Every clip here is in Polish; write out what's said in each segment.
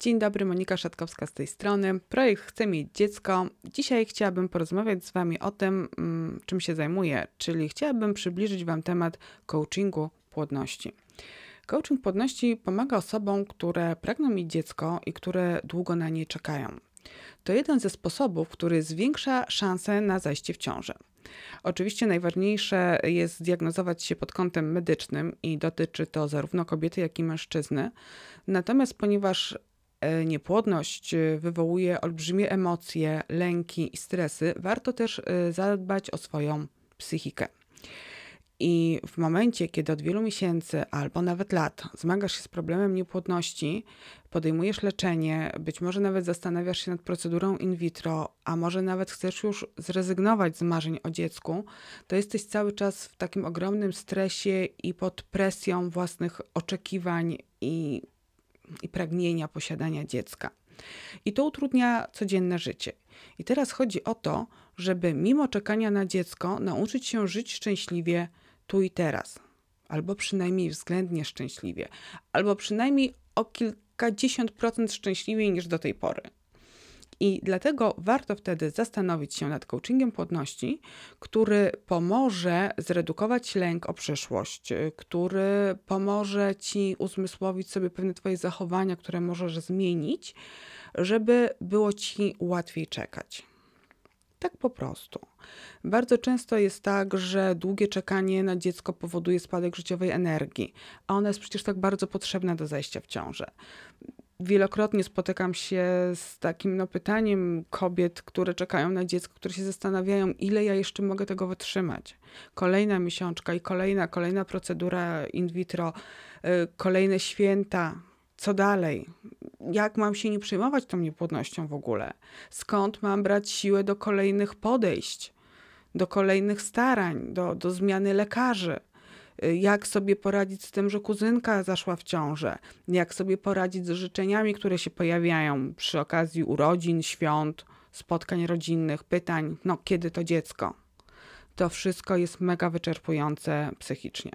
Dzień dobry, Monika Szatkowska z tej strony. Projekt Chcę mieć dziecko. Dzisiaj chciałabym porozmawiać z Wami o tym, mm, czym się zajmuję, czyli chciałabym przybliżyć Wam temat coachingu płodności. Coaching płodności pomaga osobom, które pragną mieć dziecko i które długo na nie czekają. To jeden ze sposobów, który zwiększa szanse na zajście w ciążę. Oczywiście najważniejsze jest zdiagnozować się pod kątem medycznym i dotyczy to zarówno kobiety, jak i mężczyzny. Natomiast ponieważ niepłodność e, wywołuje olbrzymie emocje, lęki i stresy, warto też e, zadbać o swoją psychikę. I w momencie, kiedy od wielu miesięcy albo nawet lat zmagasz się z problemem niepłodności, podejmujesz leczenie, być może nawet zastanawiasz się nad procedurą in vitro, a może nawet chcesz już zrezygnować z marzeń o dziecku, to jesteś cały czas w takim ogromnym stresie i pod presją własnych oczekiwań i, i pragnienia posiadania dziecka. I to utrudnia codzienne życie. I teraz chodzi o to, żeby mimo czekania na dziecko nauczyć się żyć szczęśliwie tu i teraz, albo przynajmniej względnie szczęśliwie, albo przynajmniej o kilkadziesiąt procent szczęśliwiej niż do tej pory. I dlatego warto wtedy zastanowić się nad coachingiem płodności, który pomoże zredukować lęk o przyszłość, który pomoże ci uzmysłowić sobie pewne Twoje zachowania, które możesz zmienić, żeby było ci łatwiej czekać. Tak po prostu. Bardzo często jest tak, że długie czekanie na dziecko powoduje spadek życiowej energii, a ona jest przecież tak bardzo potrzebna do zajścia w ciążę. Wielokrotnie spotykam się z takim no, pytaniem kobiet, które czekają na dziecko, które się zastanawiają, ile ja jeszcze mogę tego wytrzymać. Kolejna miesiączka i kolejna, kolejna procedura in vitro, yy, kolejne święta, co dalej? Jak mam się nie przejmować tą niepłodnością w ogóle? Skąd mam brać siłę do kolejnych podejść, do kolejnych starań, do, do zmiany lekarzy? Jak sobie poradzić z tym, że kuzynka zaszła w ciążę? Jak sobie poradzić z życzeniami, które się pojawiają przy okazji urodzin, świąt, spotkań rodzinnych, pytań, no kiedy to dziecko? To wszystko jest mega wyczerpujące psychicznie.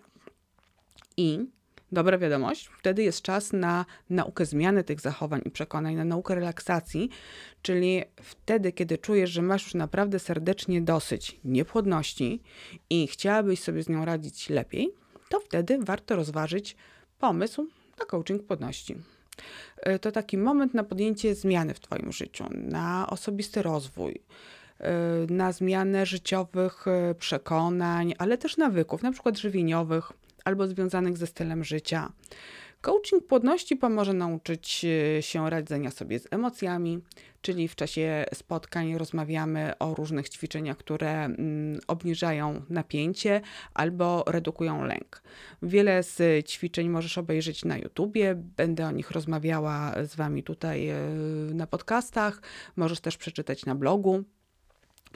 I dobra wiadomość, wtedy jest czas na naukę zmiany tych zachowań i przekonań, na naukę relaksacji, czyli wtedy, kiedy czujesz, że masz już naprawdę serdecznie dosyć niepłodności i chciałabyś sobie z nią radzić lepiej, to wtedy warto rozważyć pomysł na coaching płodności. E, to taki moment na podjęcie zmiany w Twoim życiu, na osobisty rozwój, na zmianę życiowych e, przekonań, ale też nawyków, na przykład żywieniowych, albo związanych ze stylem życia. Coaching płodności pomoże nauczyć e, się radzenia sobie z emocjami, czyli w czasie spotkań rozmawiamy o różnych ćwiczeniach, które mm, obniżają napięcie albo redukują lęk. Wiele z ćwiczeń możesz obejrzeć na YouTubie, będę o nich rozmawiała z Wami tutaj na podcastach, możesz też przeczytać na blogu.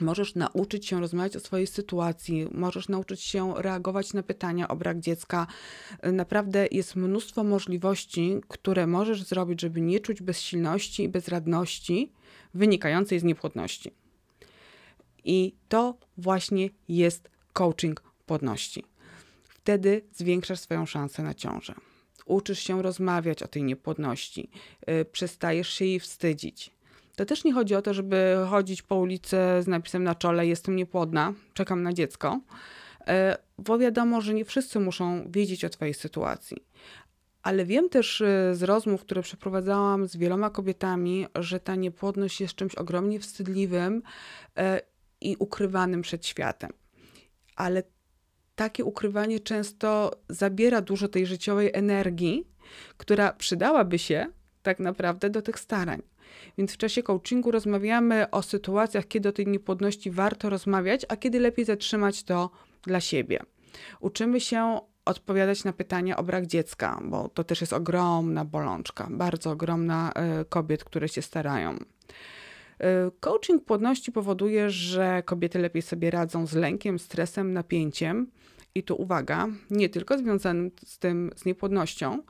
Możesz nauczyć się rozmawiać o swojej sytuacji, możesz nauczyć się reagować na pytania o brak dziecka. Naprawdę jest mnóstwo możliwości, które możesz zrobić, żeby nie czuć bezsilności i bezradności wynikającej z niepłodności. I to właśnie jest coaching płodności. Wtedy zwiększasz swoją szansę na ciążę. Uczysz się rozmawiać o tej niepłodności, yy, przestajesz się jej wstydzić to też nie chodzi o to, żeby chodzić po ulicy z napisem na czole: Jestem niepłodna, czekam na dziecko, e, bo wiadomo, że nie wszyscy muszą wiedzieć o Twojej sytuacji. Ale wiem też e, z rozmów, które przeprowadzałam z wieloma kobietami, że ta niepłodność jest czymś ogromnie wstydliwym e, i ukrywanym przed światem. Ale takie ukrywanie często zabiera dużo tej życiowej energii, która przydałaby się tak naprawdę do tych starań. Więc w czasie coachingu rozmawiamy o sytuacjach, kiedy o tej niepłodności warto rozmawiać, a kiedy lepiej zatrzymać to dla siebie. Uczymy się odpowiadać na pytania o brak dziecka, bo to też jest ogromna bolączka, bardzo ogromna e, kobiet, które się starają. E, coaching płodności powoduje, że kobiety lepiej sobie radzą z lękiem, stresem, napięciem. I tu uwaga, nie tylko związanym z tym, z niepłodnością,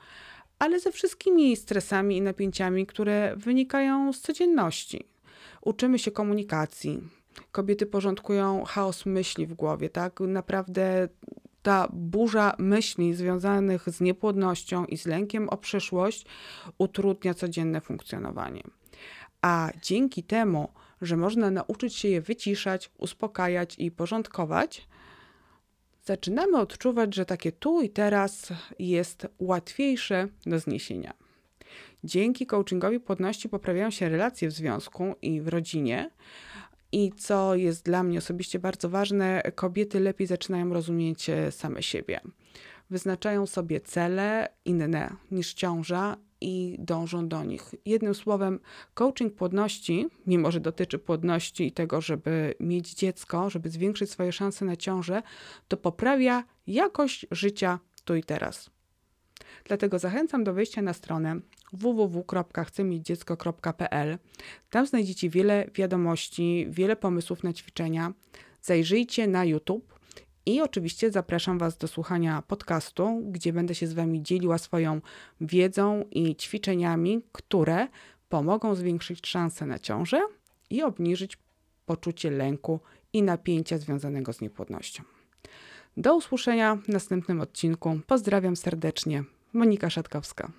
ale ze wszystkimi stresami i napięciami, które wynikają z codzienności. Uczymy się komunikacji. Kobiety porządkują chaos myśli w głowie, tak? Naprawdę ta burza myśli związanych z niepłodnością i z lękiem o przyszłość utrudnia codzienne funkcjonowanie. A dzięki temu, że można nauczyć się je wyciszać, uspokajać i porządkować, zaczynamy odczuwać, że takie tu i teraz jest łatwiejsze do zniesienia. Dzięki coachingowi płodności poprawiają się relacje w związku i w rodzinie. I co jest dla mnie osobiście bardzo ważne, kobiety lepiej zaczynają rozumieć e, same siebie. Wyznaczają sobie cele inne niż ciąża i dążą do nich. Jednym słowem, coaching płodności, mimo że dotyczy płodności i tego, żeby mieć dziecko, żeby zwiększyć swoje szanse na ciążę, to poprawia jakość życia tu i teraz. Dlatego zachęcam do wejścia na stronę www.chcemieć-dziecko.pl. Tam znajdziecie wiele wiadomości, wiele pomysłów na ćwiczenia. Zajrzyjcie na YouTube i oczywiście zapraszam Was do słuchania podcastu, gdzie będę się z Wami dzieliła swoją wiedzą i ćwiczeniami, które pomogą zwiększyć szanse na ciążę i obniżyć poczucie lęku i napięcia związanego z niepłodnością. Do usłyszenia w następnym odcinku. Pozdrawiam serdecznie. Monika Szatkowska.